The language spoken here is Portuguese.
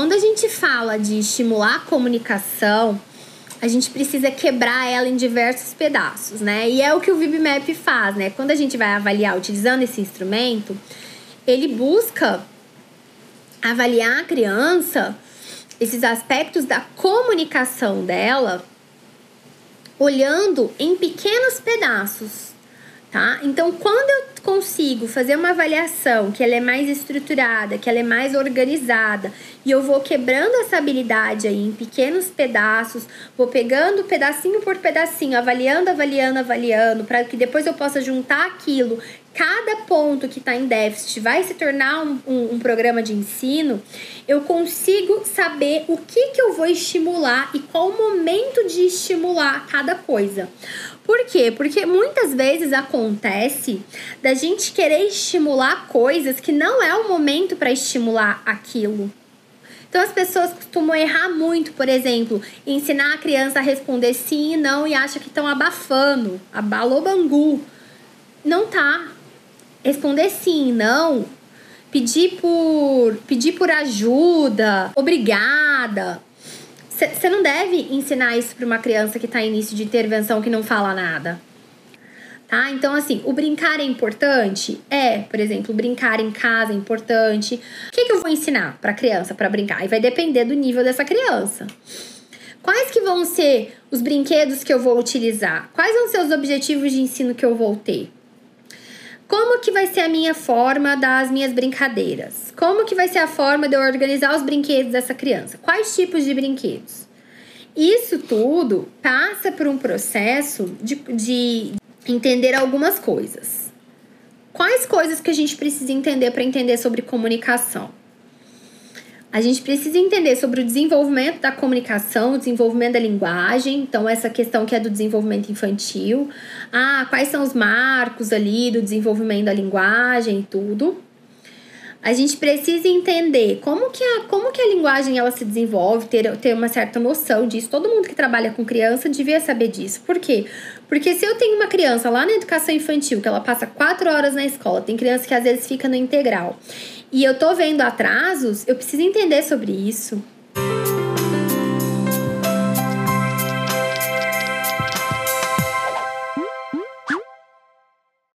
quando a gente fala de estimular a comunicação, a gente precisa quebrar ela em diversos pedaços, né? E é o que o VibMap faz, né? Quando a gente vai avaliar utilizando esse instrumento, ele busca avaliar a criança, esses aspectos da comunicação dela, olhando em pequenos pedaços tá? Então, quando eu consigo fazer uma avaliação que ela é mais estruturada, que ela é mais organizada, e eu vou quebrando essa habilidade aí em pequenos pedaços, vou pegando pedacinho por pedacinho, avaliando, avaliando, avaliando, para que depois eu possa juntar aquilo cada ponto que está em déficit vai se tornar um, um, um, programa de ensino, eu consigo saber o que, que eu vou estimular e qual o momento de estimular cada coisa. Por quê? Porque muitas vezes acontece da gente querer estimular coisas que não é o momento para estimular aquilo. Então as pessoas costumam errar muito, por exemplo, ensinar a criança a responder sim e não e acha que estão abafando, abalou bangu. Não tá. Responder sim, não, pedir por pedir por ajuda, obrigada, você não deve ensinar isso para uma criança que está em início de intervenção que não fala nada. Tá? Então, assim, o brincar é importante? É, por exemplo, brincar em casa é importante. O que, que eu vou ensinar para a criança para brincar? E vai depender do nível dessa criança. Quais que vão ser os brinquedos que eu vou utilizar? Quais vão ser os objetivos de ensino que eu vou ter? Como que vai ser a minha forma das minhas brincadeiras? Como que vai ser a forma de eu organizar os brinquedos dessa criança? Quais tipos de brinquedos? Isso tudo passa por um processo de, de entender algumas coisas. Quais coisas que a gente precisa entender para entender sobre comunicação? A gente precisa entender sobre o desenvolvimento da comunicação, o desenvolvimento da linguagem, então essa questão que é do desenvolvimento infantil. Ah, quais são os marcos ali do desenvolvimento da linguagem e tudo. A gente precisa entender como que a, como que a linguagem ela se desenvolve, ter, ter uma certa noção disso. Todo mundo que trabalha com criança devia saber disso. Por quê? Porque se eu tenho uma criança lá na educação infantil, que ela passa quatro horas na escola, tem criança que às vezes fica no integral, e eu tô vendo atrasos, eu preciso entender sobre isso.